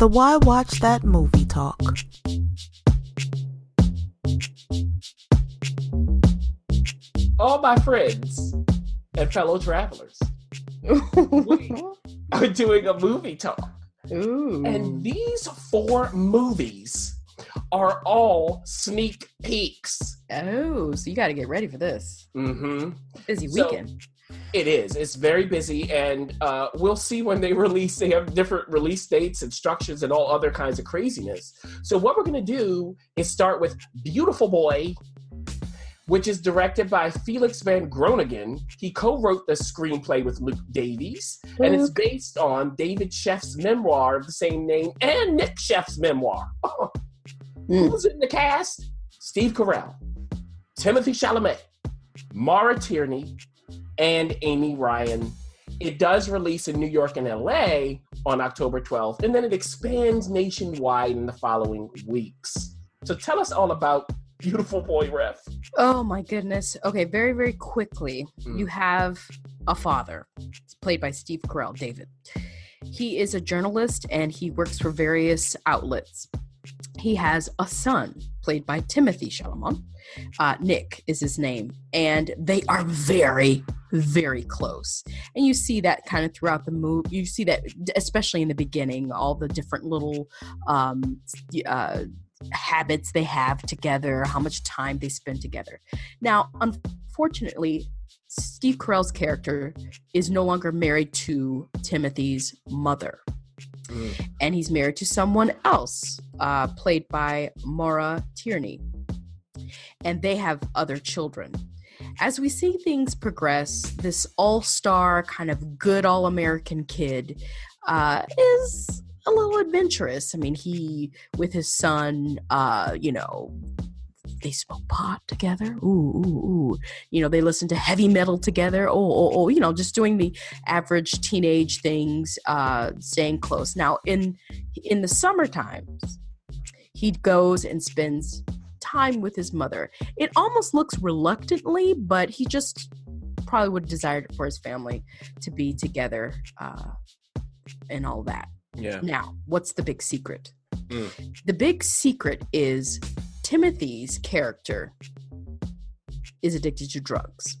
the Why Watch That Movie Talk. All my friends and fellow travelers, we are doing a movie talk. Ooh. And these four movies are all sneak peeks. oh, so you got to get ready for this. Mm-hmm. Busy So- weekend. It is. It's very busy, and uh, we'll see when they release. They have different release dates, instructions, and all other kinds of craziness. So, what we're going to do is start with Beautiful Boy, which is directed by Felix Van Groeningen. He co wrote the screenplay with Luke Davies, and it's based on David Sheff's memoir of the same name and Nick Sheff's memoir. Mm. Who's in the cast? Steve Carell, Timothy Chalamet, Maura Tierney, and Amy Ryan. It does release in New York and LA on October 12th, and then it expands nationwide in the following weeks. So tell us all about Beautiful Boy Ref. Oh my goodness. Okay, very, very quickly. Mm. You have a father. It's played by Steve Carell, David. He is a journalist and he works for various outlets. He has a son played by Timothy Chalamet. Uh, Nick is his name, and they are very, very close. And you see that kind of throughout the movie. You see that, especially in the beginning, all the different little um, uh, habits they have together, how much time they spend together. Now, unfortunately, Steve Carell's character is no longer married to Timothy's mother, and he's married to someone else, uh, played by Maura Tierney, and they have other children. As we see things progress, this all star, kind of good all American kid uh, is a little adventurous. I mean, he, with his son, uh, you know, they smoke pot together. Ooh, ooh, ooh. You know, they listen to heavy metal together. Oh, oh, oh. You know, just doing the average teenage things, uh, staying close. Now, in in the summer times, he goes and spends time with his mother. It almost looks reluctantly, but he just probably would have desired for his family to be together uh, and all that. Yeah. Now, what's the big secret? Mm. The big secret is Timothy's character is addicted to drugs.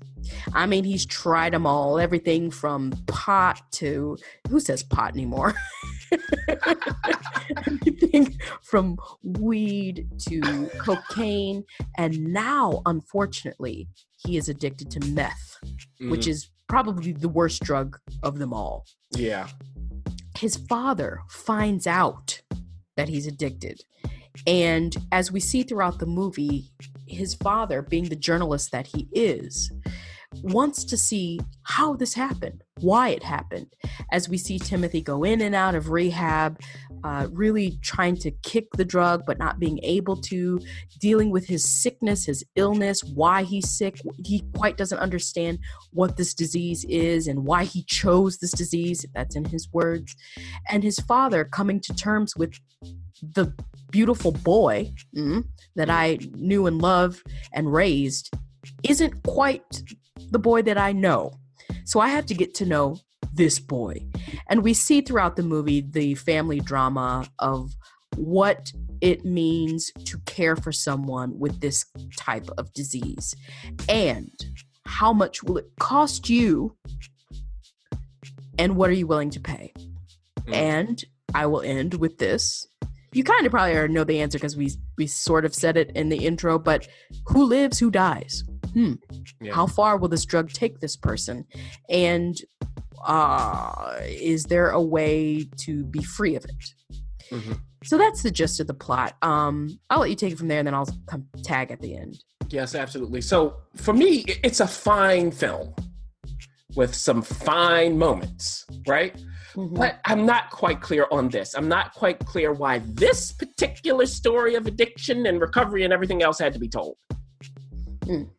I mean, he's tried them all, everything from pot to who says pot anymore? everything from weed to cocaine. And now, unfortunately, he is addicted to meth, which mm. is probably the worst drug of them all yeah. his father finds out that he's addicted. And as we see throughout the movie, his father, being the journalist that he is, wants to see how this happened, why it happened. As we see Timothy go in and out of rehab, uh, really trying to kick the drug, but not being able to, dealing with his sickness, his illness, why he's sick. He quite doesn't understand what this disease is and why he chose this disease. That's in his words. And his father coming to terms with the beautiful boy mm, that I knew and loved and raised isn't quite the boy that I know. So I have to get to know this boy. And we see throughout the movie the family drama of what it means to care for someone with this type of disease and how much will it cost you and what are you willing to pay Mm. and i will end with this you kind of probably already know the answer because we we sort of said it in the intro but who lives who dies hmm Yeah. how far will this drug take this person and uh is there a way to be free of it Mhm. so that's the gist of the plot um i'll let you take it from there and then i'll come tag at the end Yes, absolutely. So for me, it's a fine film with some fine moments, right? Mhm. But I'm not quite clear on this. I'm not quite clear why this particular story of addiction and recovery and everything else had to be told. Mm.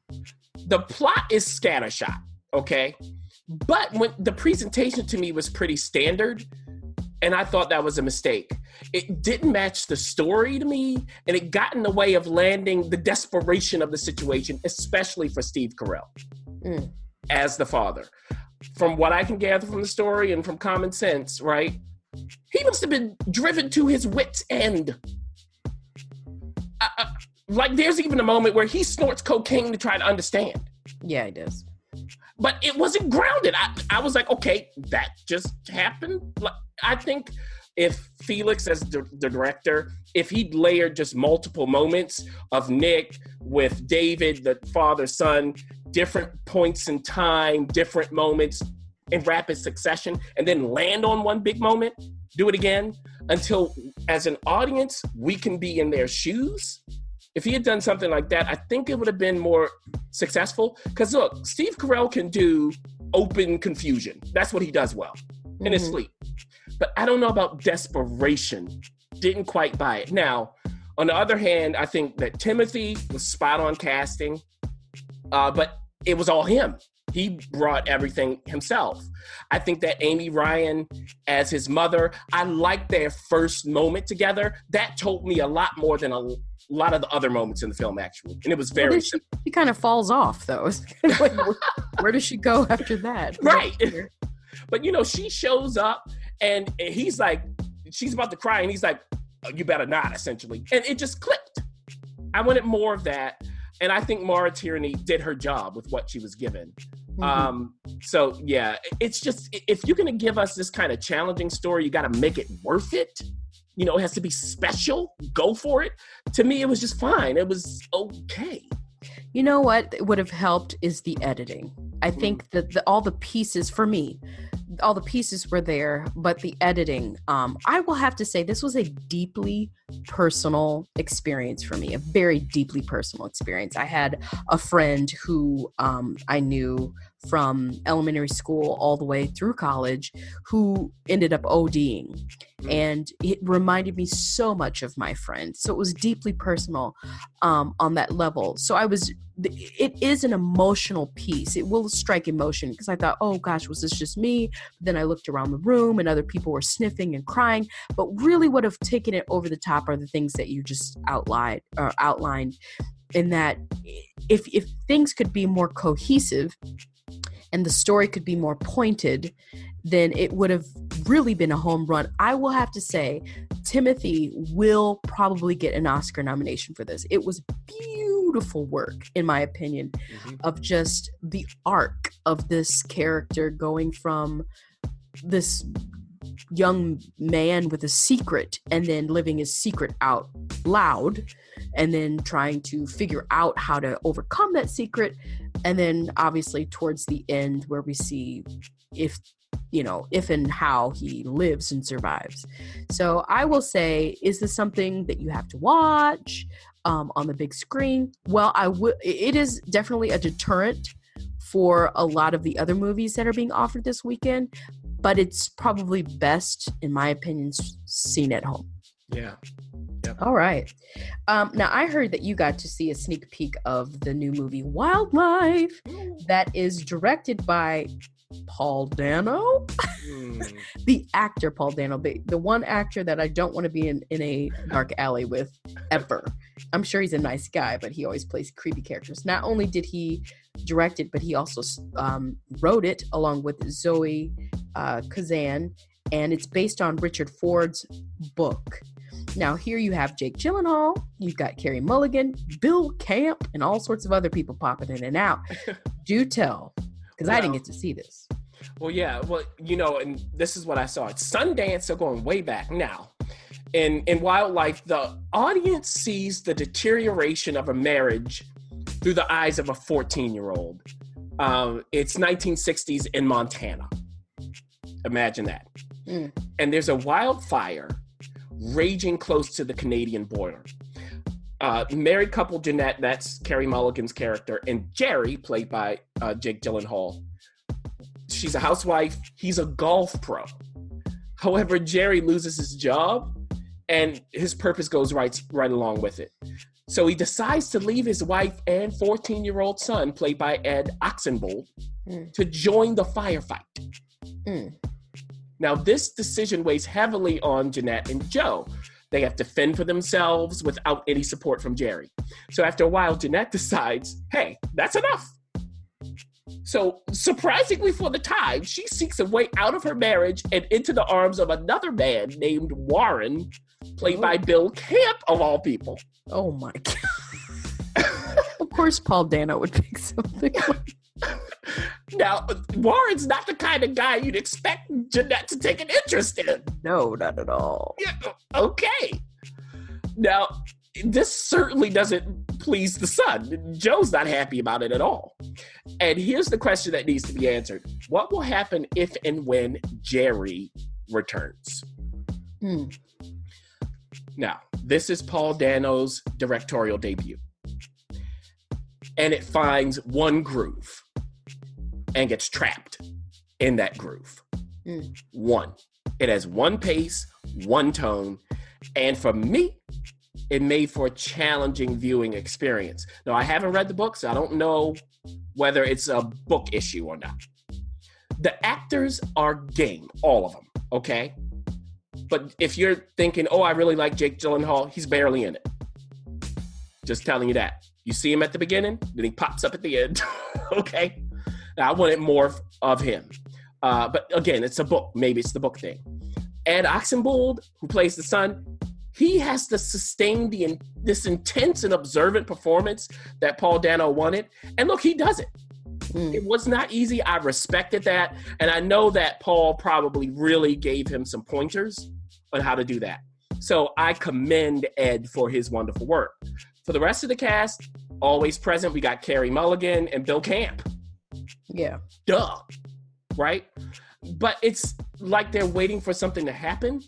The plot is scattershot, okay? But when the presentation to me was pretty standard, and I thought that was a mistake. It didn't match the story to me, and it got in the way of landing the desperation of the situation, especially for Steve Carell Mm. as the father. From what I can gather from the story and from common sense, right? He must have been driven to his wits' end. Uh, uh, like, there's even a moment where he snorts cocaine to try to understand. Yeah, he does. But it wasn't grounded. I, I was like, okay, that just happened. Like, I think if Felix, as the, the director, if he'd layered just multiple moments of Nick with David, the father son, different points in time, different moments in rapid succession, and then land on one big moment, do it again until, as an audience, we can be in their shoes. If he had done something like that, I think it would have been more successful. Because look, Steve Carell can do open confusion. That's what he does well in his Mhm. sleep. But I don't know about desperation. Didn't quite buy it. Now, on the other hand, I think that Timothy was spot on casting, uh, but it was all him. He brought everything himself. I think that Amy Ryan as his mother, I liked their first moment together. That told me a lot more than a lot of the other moments in the film, actually. And it was very then she, she kind of falls off though. It's kind of like, where, where does she go after that? Right. But you know, she shows up and he's like, she's about to cry, and he's like, "Oh, "You better not," essentially, and it just clicked. I wanted more of that, and I think Maura Tierney did her job with what she was given. Mhm. Um, so yeah, it's just if you're gonna give us this kind of challenging story, you got to make it worth it. You know, it has to be special. Go for it. To me, it was just fine. It was okay. You know what would have helped is the editing. I Mm-hmm. think that the, all the pieces for me, all the pieces were there, but the editing, um, I will have to say this was a deeply personal experience for me, a very deeply personal experience. I had a friend who um, I knew from elementary school all the way through college who ended up ODing. Mm. And it reminded me so much of my friend. So it was deeply personal um, on that level. So I was, it is an emotional piece. It will strike emotion because I thought, oh gosh, was this just me? But then I looked around the room and other people were sniffing and crying. But really, what have taken it over the top are the things that you just outlined or outlined. In that, if if things could be more cohesive and the story could be more pointed, then it would have really been a home run. I will have to say, Timothy will probably get an Oscar nomination for this. It was beautiful work, in my opinion, mm-hmm. of just the arc of this character going from this young man with a secret and then living his secret out loud and then trying to figure out how to overcome that secret. And then obviously towards the end where we see if you know if and how he lives and survives. So i will say is this something that you have to watch um, on the big screen? Well i would it is definitely a deterrent for a lot of the other movies that are being offered this weekend but it's probably best in my opinion seen at home Yeah. all right. Um, now, I heard that you got to see a sneak peek of the new movie Wildlife that is directed by Paul Dano, Mm. the actor Paul Dano, the, the one actor that I don't want to be in, in a dark alley with ever. I'm sure he's a nice guy, but he always plays creepy characters. Not only did he direct it, but he also um, wrote it along with Zoe uh, Kazan, and it's based on Richard Ford's book. Now, here you have Jake Gyllenhaal, you've got Carey Mulligan, Bill Camp, and all sorts of other people popping in and out. Do tell, because I didn't get to see this. Well, yeah. Well, you know, and this is what I saw. It's Sundance. They're going way back now. In in wildlife, the audience sees the deterioration of a marriage through the eyes of a 14 year old. Um, it's 1960s in Montana. Imagine that. Mm. And there's a wildfire raging close to the Canadian border. Uh, married couple Jeanette, that's Carey Mulligan's character, and Jerry, played by uh, Jake Gyllenhaal, she's a housewife. He's a golf pro. However, Jerry loses his job, and his purpose goes right right along with it. So he decides to leave his wife and 14 year old son, played by Ed Oxenbould, Mm. to join the firefight. Mm. Now, this decision weighs heavily on Jeanette and Joe. They have to fend for themselves without any support from Jerry. So after a while, Jeanette decides, hey, that's enough. So, surprisingly for the time, she seeks a way out of her marriage and into the arms of another man named Warren, played by Bill Camp, of all people. Oh my god. of course, Paul Dano would pick something. Now, Warren's not the kind of guy you'd expect Jeanette to take an interest in. no, not at all. Yeah, okay. Now, this certainly doesn't please the son. Joe's not happy about it at all. And here's the question that needs to be answered What will happen if and when Jerry returns? Hmm. Now, this is Paul Dano's directorial debut. And it finds one groove and gets trapped in that groove. Mm. One. It has one pace, one tone, and for me, it made for a challenging viewing experience. Now, I haven't read the book, so I don't know whether it's a book issue or not. The actors are game, all of them, okay? But if you're thinking, oh, I really like Jake Gyllenhaal, he's barely in it. Just telling you that. You see him at the beginning, then he pops up at the end, okay? Now, I wanted more of him. Uh, but again, it's a book. Maybe it's the book thing. Ed Oxenbould, who plays the son, he has to sustain the in, this intense and observant performance that Paul Dano wanted. And look, he does it. Hmm. It was not easy. I respected that. And I know that Paul probably really gave him some pointers on how to do that. So I commend Ed for his wonderful work. For the rest of the cast, always present, we got Carey Mulligan and Bill Camp. Yeah. Duh. Right? But it's like they're waiting for something to happen.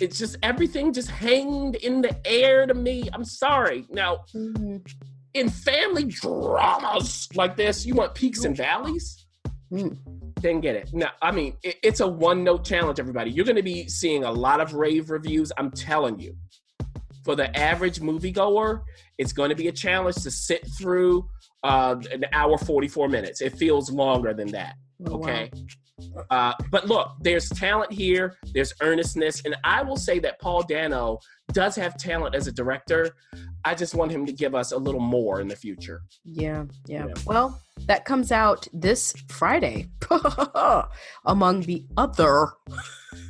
It's just everything just hanged in the air to me. I'm sorry. Now, Mhm. in family dramas like this, you want peaks and valleys? Mm. Then get it. Now, I mean, it, it's a one note challenge, everybody. You're going to be seeing a lot of rave reviews. I'm telling you. For the average moviegoer, it's going to be a challenge to sit through uh, an hour 44 minutes. It feels longer than that. Oh, wow. Okay. Uh, but look, there's talent here, there's earnestness, and I will say that Paul Dano does have talent as a director. I just want him to give us a little more in the future. Yeah, yeah. Yeah. Well, that comes out this Friday among the other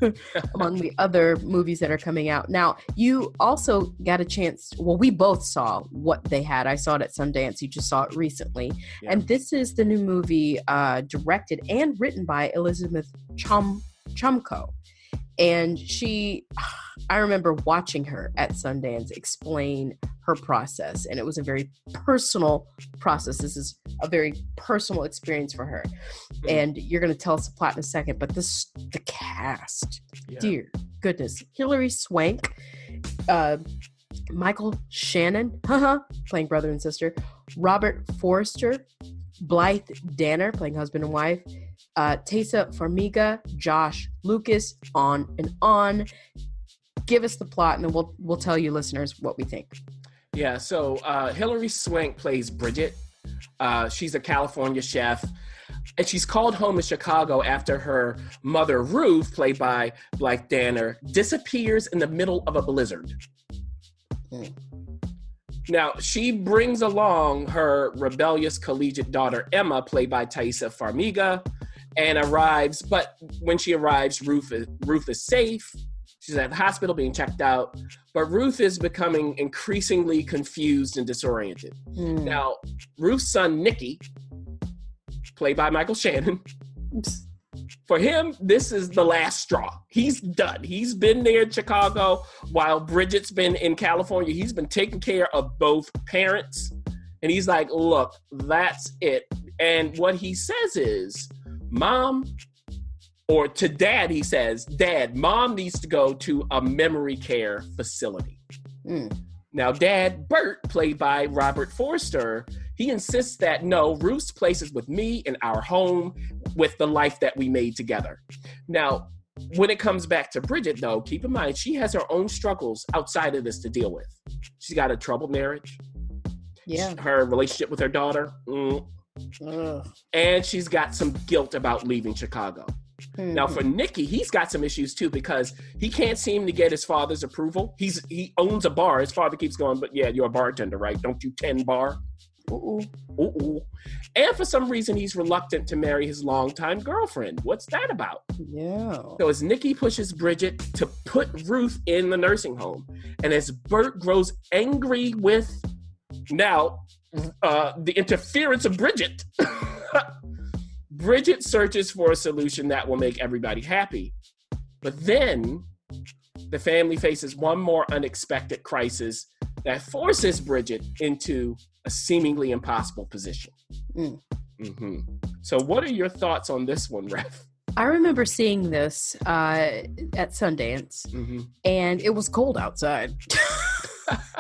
among the other movies that are coming out. Now, you also got a chance, well, we both saw what they had. I saw it at Sundance. You just saw it recently. Yeah. And this is the new movie uh, directed and written by Elizabeth Chum Chomko. And she, I remember watching her at Sundance explain her process, and it was a very personal process. This is a very personal experience for her. And you're going to tell us the plot in a second, but this, the cast, Yeah. dear goodness, Hilary Swank, uh, Michael Shannon, haha, playing brother and sister, Robert Forster, Blythe Danner, playing husband and wife, uh, Taissa Farmiga, Josh Lucas, on and on. Give us the plot, and then we'll we'll tell you listeners what we think. Yeah, so uh, Hilary Swank plays Bridget. Uh, she's a California chef, and she's called home in Chicago after her mother, Ruth, played by Blythe Danner, disappears in the middle of a blizzard. Hmm. Now, she brings along her rebellious collegiate daughter, Emma, played by Taissa Farmiga, and arrives. But when she arrives, Ruth is, Ruth is safe. She's at the hospital being checked out. But Ruth is becoming increasingly confused and disoriented. Hmm. Now, Ruth's son, Nicky, played by Michael Shannon, for him, this is the last straw. He's done. He's been there in Chicago while Bridget's been in California. He's been taking care of both parents. And he's like, look, that's it. And what he says is, Mom, or to dad, he says, Dad, mom needs to go to a memory care facility. Hmm. Now, dad, Bert, played by Robert Forster, he insists that no, Ruth's place is with me in our home with the life that we made together. Now, when it comes back to Bridget, though, keep in mind she has her own struggles outside of this to deal with. She's got a troubled marriage, Yeah. her relationship with her daughter, mm, Ugh. and she's got some guilt about leaving Chicago. Now Hmm. for Nicky, he's got some issues too because he can't seem to get his father's approval. He's he owns a bar. His father keeps going, but yeah, you're a bartender, right? Don't you tend bar? Ooh. Ooh. And for some reason, he's reluctant to marry his longtime girlfriend. What's that about? Yeah. So as Nicky pushes Bridget to put Ruth in the nursing home, and as Bert grows angry with now uh, the interference of Bridget, Bridget searches for a solution that will make everybody happy. But then the family faces one more unexpected crisis that forces Bridget into a seemingly impossible position. Mm. hmm So, what are your thoughts on this one, Ref? I remember seeing this uh, at Sundance, Mm-hmm. and it was cold outside.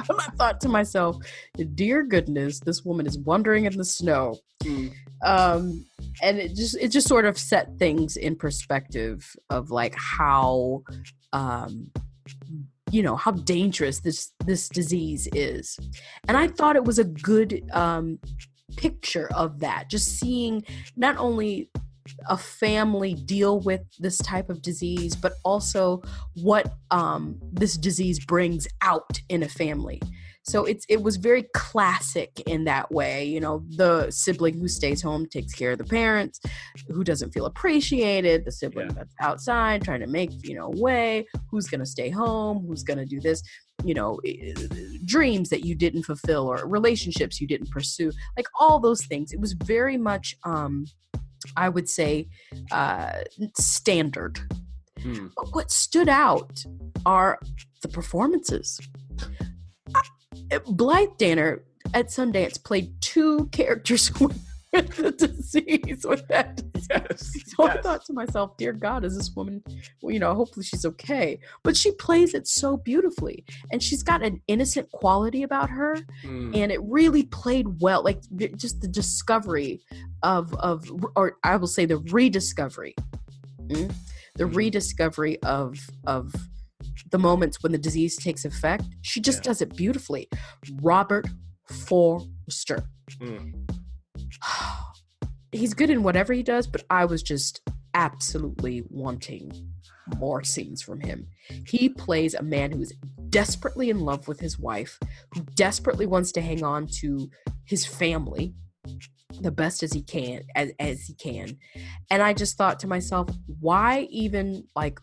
and I thought to myself, "Dear goodness, this woman is wandering in the snow." Mm. Um, and it just it just sort of set things in perspective of like how, um, you know, how dangerous this this disease is. And I thought it was a good um, picture of that. Just seeing not only a family deal with this type of disease, but also what um, this disease brings out in a family. So it's it was very classic in that way. You know, the sibling who stays home takes care of the parents, who doesn't feel appreciated, the sibling Yeah. that's outside trying to make you know way, who's going to stay home, who's going to do this. You know, dreams that you didn't fulfill or relationships you didn't pursue, like all those things. It was very much, um, I would say, uh, standard. Mm. But what stood out are the performances. Blythe Danner at Sundance played two characters with the disease with that disease. Yes. So I thought to myself, dear God, is this woman, well, you know, hopefully she's okay. But she plays it so beautifully. And she's got an innocent quality about her. Mm. And it really played well. Like just the discovery of, of or I will say the rediscovery. mm, The Mhm. rediscovery of, of, the moments when the disease takes effect, she just Yeah. does it beautifully. Robert Forster Mm. he's good in whatever he does, but I was just absolutely wanting more scenes from him. He plays a man who is desperately in love with his wife, who desperately wants to hang on to his family the best as he can as, as he can. And I just thought to myself, why even like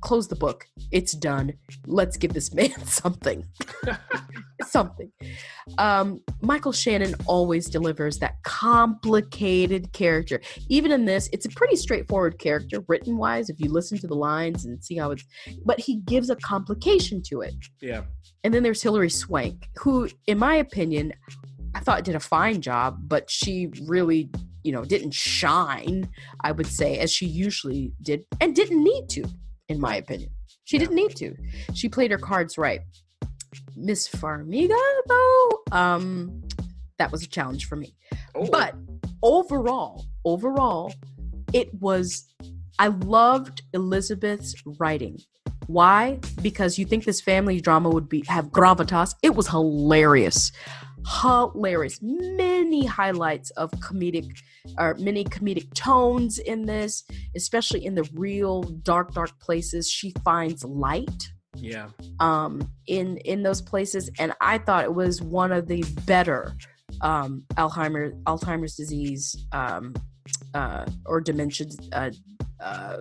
close the book? It's done. Let's give this man something. something. Um, Michael Shannon always delivers that complicated character. Even in this, it's a pretty straightforward character written wise if you listen to the lines and see how it's, but he gives a complication to it. yeah. And then there's Hilary Swank, who, in my opinion, I thought did a fine job, but she really, you know, didn't shine, I would say, as she usually did, and didn't need to, in my opinion. She Yeah. didn't need to. She played her cards right. Miss Farmiga, though, um, that was a challenge for me. Oh. But overall, overall, it was I loved Elizabeth's writing. Why? Because you think this family drama would be have gravitas. It was hilarious. Hilarious. Many highlights of comedic or many comedic tones in this, especially in the real dark, dark places. She finds light yeah. um, in in those places, and I thought it was one of the better um, Alzheimer Alzheimer's disease um, uh, or dementia uh, uh,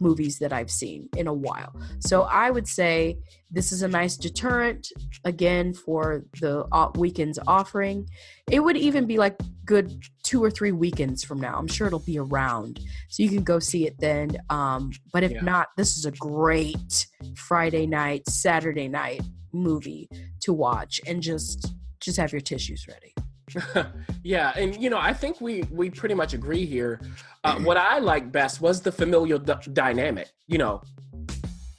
movies that I've seen in a while. So I would say this is a nice deterrent again for the weekend's offering. It would even be like good two or three weekends from now. I'm sure it'll be around, so you can go see it then. Um, but if Yeah. not, this is a great Friday night, Saturday night movie to watch, and just just have your tissues ready. yeah, and you know, I think we we pretty much agree here. Uh, what I like best was the familial d- dynamic. You know,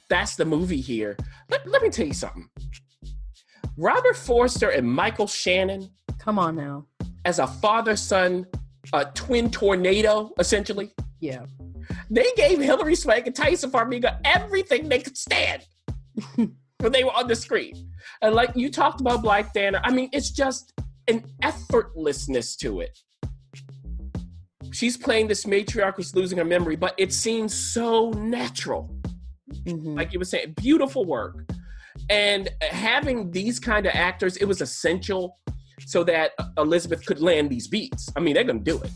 that's the movie here. Let, let me tell you something. Robert Forster and Michael Shannon Come on now, as a father son, a twin tornado, essentially. yeah, They gave Hilary Swank and Taissa Farmiga everything they could stand when they were on the screen. And like you talked about Blythe Danner, I mean, it's just an effortlessness to it. She's playing this matriarch who's losing her memory, but it seems so natural. Mhm. Like you were saying, beautiful work. And having these kind of actors, it was essential so that Elizabeth could land these beats. I mean, they're gonna do it.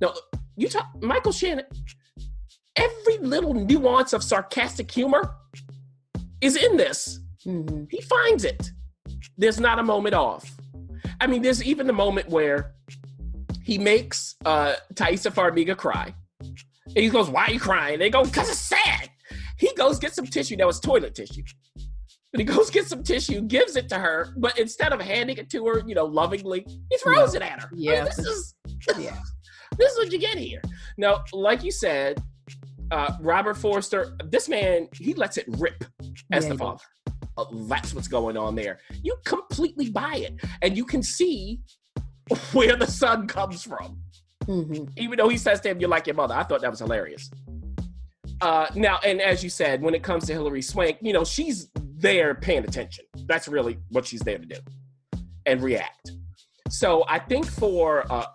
Now, you talk Michael Shannon. Every little nuance of sarcastic humor is in this. hmm He finds it. There's not a moment off. I mean, there's even the moment where he makes uh Taissa Farmiga cry. And he goes, Why are you crying? They go, Because it's sad. He goes get some tissue that was toilet tissue. And he goes get some tissue, gives it to her, but instead of handing it to her, you know, lovingly, he throws it at her. I mean, Yeah. this is Yeah. this is what you get here. Now, like you said, uh, Robert Forster, this man, he lets it rip as Yeah, the father. That's what's going on there. You completely buy it, and you can see where the son comes from. hmm Even though he says to him, "You're like your mother," I thought that was hilarious. Uh, now, and as you said, when it comes to Hilary Swank, you know she's there paying attention. That's really what she's there to do, and react. So I think for uh,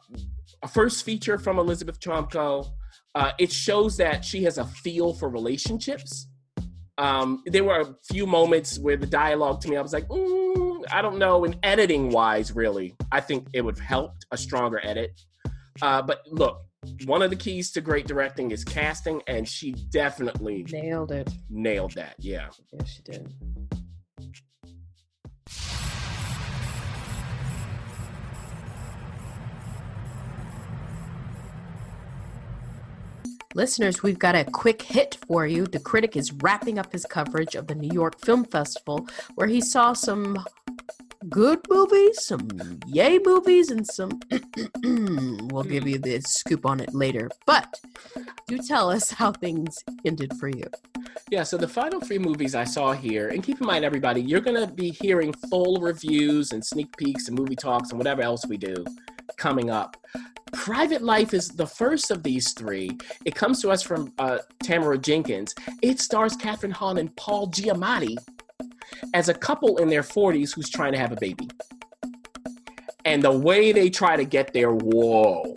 a first feature from Elizabeth Chomko, uh, it shows that she has a feel for relationships. Um, there were a few moments where the dialogue to me, I was like, mm, I don't know. And editing wise, really, I think it would have helped a stronger edit. Uh, but look, one of the keys to great directing is casting, and she definitely Nailed it. nailed that. Yeah. Yes, she did. Listeners, we've got a quick hit for you. The critic is wrapping up his coverage of the New York Film Festival, where he saw some good movies, some yay movies, and some. we'll give you the scoop on it later. But do tell us how things ended for you. Yeah, so the final three movies I saw here, and keep in mind, everybody, you're going to be hearing full reviews and sneak peeks and movie talks and whatever else we do coming up. Private Life is the first of these three. It comes to us from uh, Tamara Jenkins. It stars Kathryn Hahn and Paul Giamatti as a couple in their 40s who's trying to have a baby. And the way they try to get there, whoa.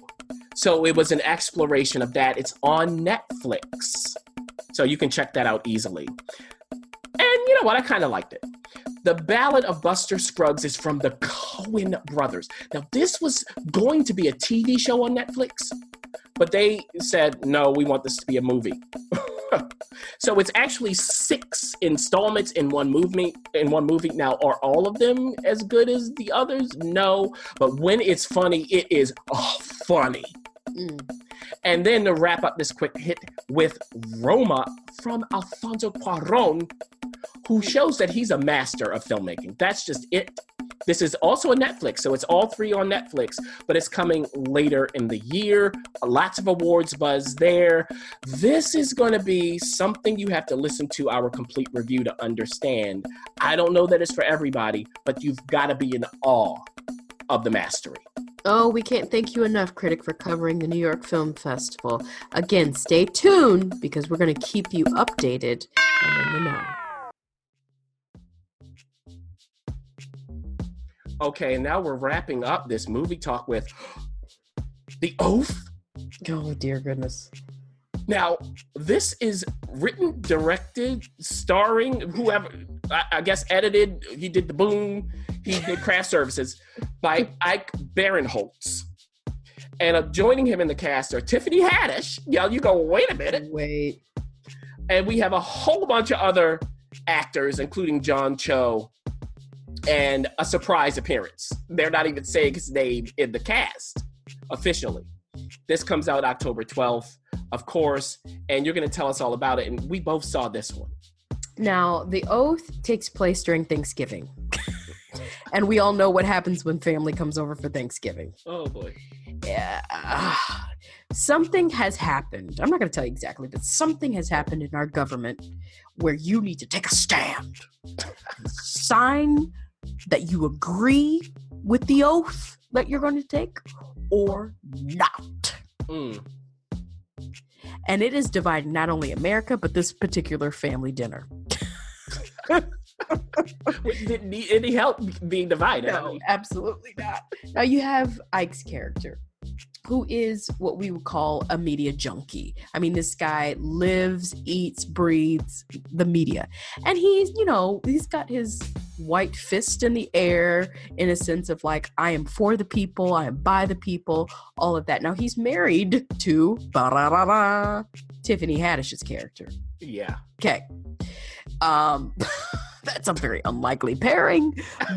So it was an exploration of that. It's on Netflix. So you can check that out easily. And you know what? I kind of liked it. The Ballad of Buster Scruggs is from the Coen brothers. Now, this was going to be a TV show on Netflix, but they said, no, we want this to be a movie. so it's actually six installments in one movie. In one movie. Now, are all of them as good as the others? No, but when it's funny, it is oh, funny. Mm. And then to wrap up this quick hit with Roma from Alfonso Cuaron, who shows that he's a master of filmmaking. That's just it. This is also a Netflix, so it's all three on Netflix, but it's coming later in the year. Lots of awards buzz there. This is going to be something you have to listen to our complete review to understand. I don't know that it's for everybody, but you've got to be in awe of the mastery. Oh, we can't thank you enough, critic, for covering the New York Film Festival. Again, stay tuned because we're going to keep you updated and in the know. Okay, now we're wrapping up this movie talk with The Oath. Oh, dear goodness. Now, this is written, directed, starring whoever, I, I guess edited, he did the boom, he did craft services by Ike Barinholtz. And uh, joining him in the cast are Tiffany Haddish. Yeah, you go, wait a minute. Wait. And we have a whole bunch of other actors, including John Cho, and a surprise appearance. They're not even saying his name in the cast officially. This comes out October 12th, of course, and you're going to tell us all about it. And we both saw this one. Now, the oath takes place during Thanksgiving. and we all know what happens when family comes over for Thanksgiving. Oh boy. Yeah. ah, something has happened. I'm not going to tell you exactly, but something has happened in our government where you need to take a stand. Sign that you agree with the oath that you're going to take or not. Mm. And it is dividing not only America, but this particular family dinner. We didn't need any help being divided. No, absolutely not. Now you have Ike's character, who is what we would call a media junkie. I mean, this guy lives, eats, breathes the media. And he's, you know, he's got his white fist in the air in a sense of like I am for the people, I am by the people, all of that. Now he's married to Tiffany Haddish's character. Yeah. Okay. Um that's a very unlikely pairing,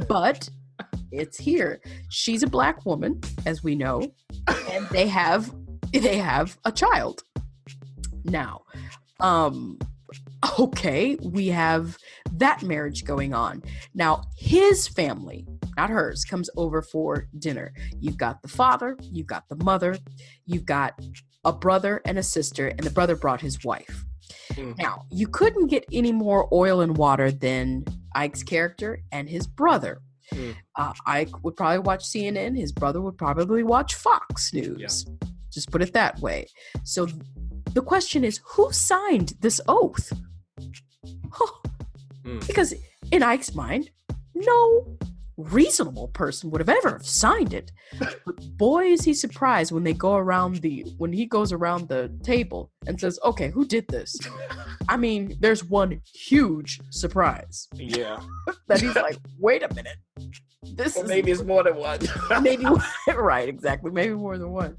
but it's here. She's a black woman, as we know, and they have they have a child. Now, um okay, we have that marriage going on. Now, his family, not hers, comes over for dinner. You've got the father, you've got the mother, you've got a brother and a sister, and the brother brought his wife. Mm. Now, you couldn't get any more oil and water than Ike's character and his brother. Mm. Uh, Ike would probably watch CNN, his brother would probably watch Fox News. Just put it that way. So the question is who signed this oath? Huh. Mm. Because in Ike's mind, no reasonable person would have ever signed it. But boy is he surprised when they go around the when he goes around the table and says, "Okay, who did this?" I mean, there's one huge surprise Yeah. that he's like, "Wait a minute, this Or is maybe it's more than one. maybe right exactly maybe more than one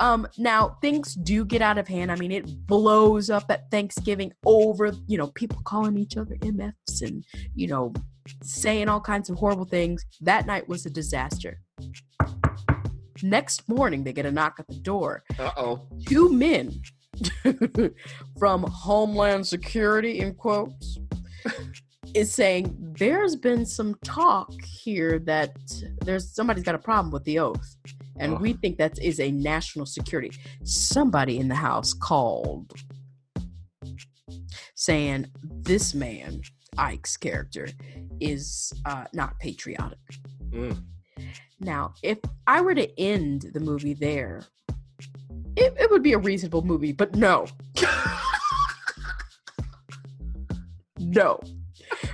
um now things do get out of hand i mean it blows up at thanksgiving over you know people calling each other mfs and you know saying all kinds of horrible things that night was a disaster next morning they get a knock at the door Uh oh. two men from Homeland Security, in quotes, is saying there's been some talk here that there's somebody's got a problem with the oath. And Oh. we think that is a national security. Somebody in the house called saying this man, Ike's character, is uh, not patriotic. Mm. Now, if I were to end the movie there, it, it would be a reasonable movie, but no. no.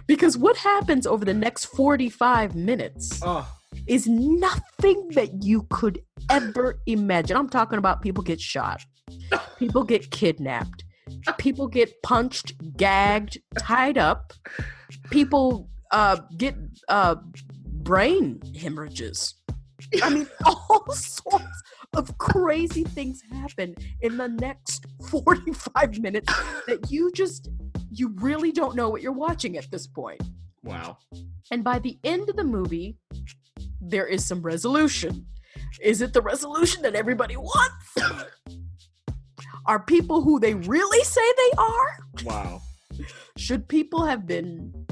Because what happens over the next 45 minutes Oh. Is nothing that you could ever imagine. I'm talking about people get shot, people get kidnapped, people get punched, gagged, tied up, people uh, get uh, brain hemorrhages. I mean, all sorts of crazy things happen in the next 45 minutes that you just, you really don't know what you're watching at this point. Wow. And by the end of the movie, there is some resolution. Is it the resolution that everybody wants? are people who they really say they are? Wow. Should people have been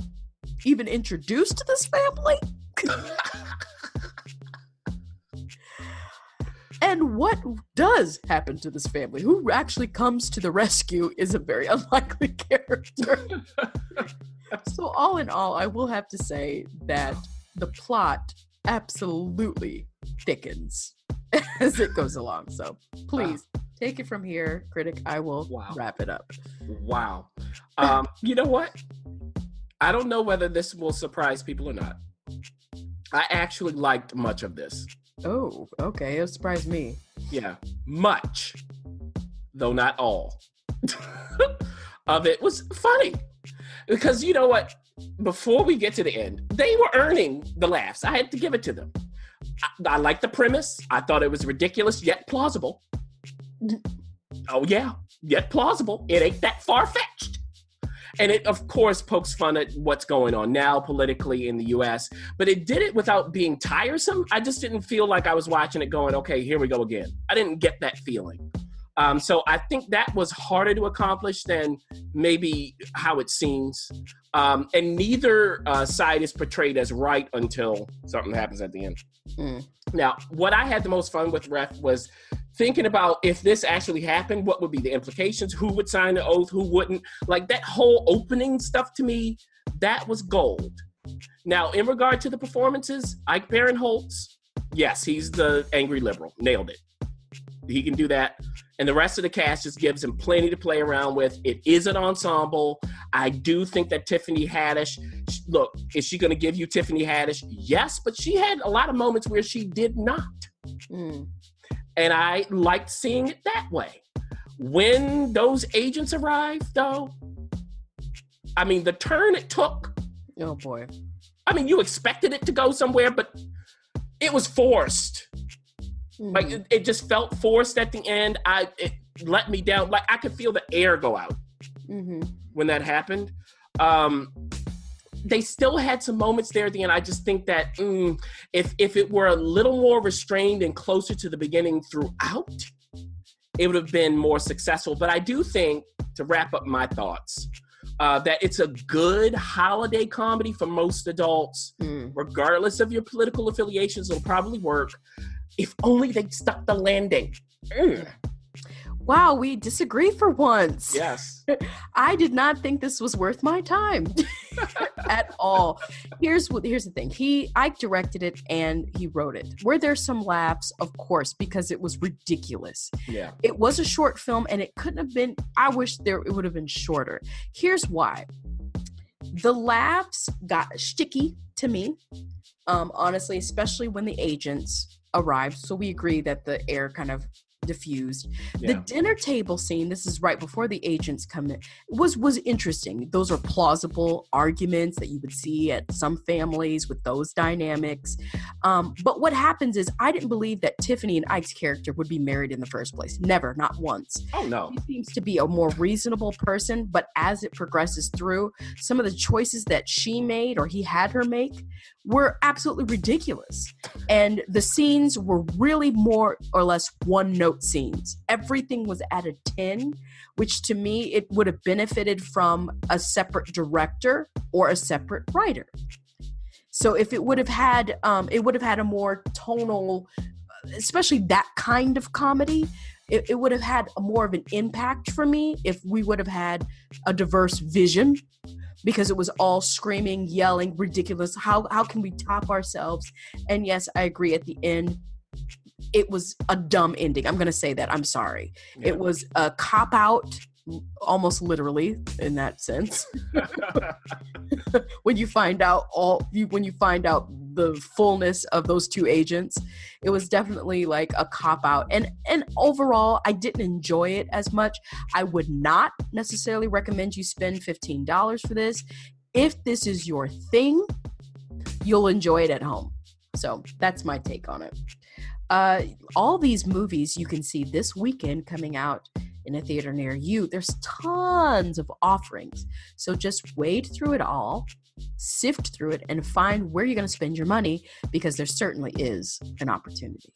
even introduced to this family? and what does happen to this family? Who actually comes to the rescue is a very unlikely character. so, all in all, I will have to say that the plot absolutely thickens as it goes along. So, please take it from here, critic. I will Wow. wrap it up. Wow. Um, you know what? I don't know whether this will surprise people or not. I actually liked much of this. Oh, okay. It surprised me. Yeah, much, though not all, of it was funny. Because you know what? Before we get to the end, they were earning the laughs. I had to give it to them. I, I like the premise. I thought it was ridiculous yet plausible. Oh, yeah, yet plausible. It ain't that far fetched. And it, of course, pokes fun at what's going on now politically in the US, but it did it without being tiresome. I just didn't feel like I was watching it going, okay, here we go again. I didn't get that feeling. Um, so I think that was harder to accomplish than maybe how it seems. Um, and neither uh, side is portrayed as right until something happens at the end. Mm. Now, what I had the most fun with, Ref, was thinking about if this actually happened, what would be the implications? Who would sign the oath? Who wouldn't? Like that whole opening stuff to me, that was gold. Now, in regard to the performances, Ike Barinholtz, yes, he's the angry liberal. Nailed it. He can do that. And the rest of the cast just gives him plenty to play around with. It is an ensemble. I do think that Tiffany Haddish, look, is she going to give you Tiffany Haddish? Yes, but she had a lot of moments where she did not. Mm. And I liked seeing it that way. When those agents arrived, though, I mean, the turn it took, Oh boy. I mean, you expected it to go somewhere, but it was forced. Like Mhm. it, it just felt forced at the end. I it let me down. Like I could feel the air go out Mhm. when that happened. Um, they still had some moments there at the end. I just think that mm, if if it were a little more restrained and closer to the beginning throughout, it would have been more successful. But I do think, to wrap up my thoughts, uh, that it's a good holiday comedy for most adults, Mm. regardless of your political affiliations. It'll probably work if only they'd stuck the landing. Mm, Wow, we disagree for once. yes. I did not think this was worth my time at all. Here's what here's the thing. He Ike directed it and he wrote it. Were there some laughs? Of course, because it was ridiculous. Yeah. It was a short film and it couldn't have been I wish there it would have been shorter. Here's why. The laughs got sticky to me. Um honestly, especially when the agents arrived. So we agree that the air kind of diffused. The dinner table scene, this is right before the agents come in, was was interesting. Those are plausible arguments that you would see at some families with those dynamics. Um, but what happens is I didn't believe that Tiffany and Ike's character would be married in the first place. Never, not once. Oh no. He seems to be a more reasonable person, but as it progresses through, some of the choices that she made or he had her make were absolutely ridiculous. And the scenes were really more or less one note scenes. Everything was at a 10, which to me, it would have benefited from a separate director or a separate writer. So if it would have had, um, it would have had a more tonal, especially that kind of comedy, it, it would have had more of an impact for me if we would have had a diverse vision because it was all screaming yelling ridiculous how how can we top ourselves and yes i agree at the end it was a dumb ending. I'm going to say that. I'm sorry. Yeah. it was a cop out almost literally in that sense. When you find out all you when you find out the fullness of those two agents it was definitely like a cop out. And and overall i didn't enjoy it as much. I would not necessarily recommend you spend $15 for this. If this is your thing you'll enjoy it at home. So that's my take on it uh all these movies you can see this weekend coming out in a theater near you. There's tons of offerings. So just wade through it all sift through it and find where you're going to spend your money because there certainly is an opportunity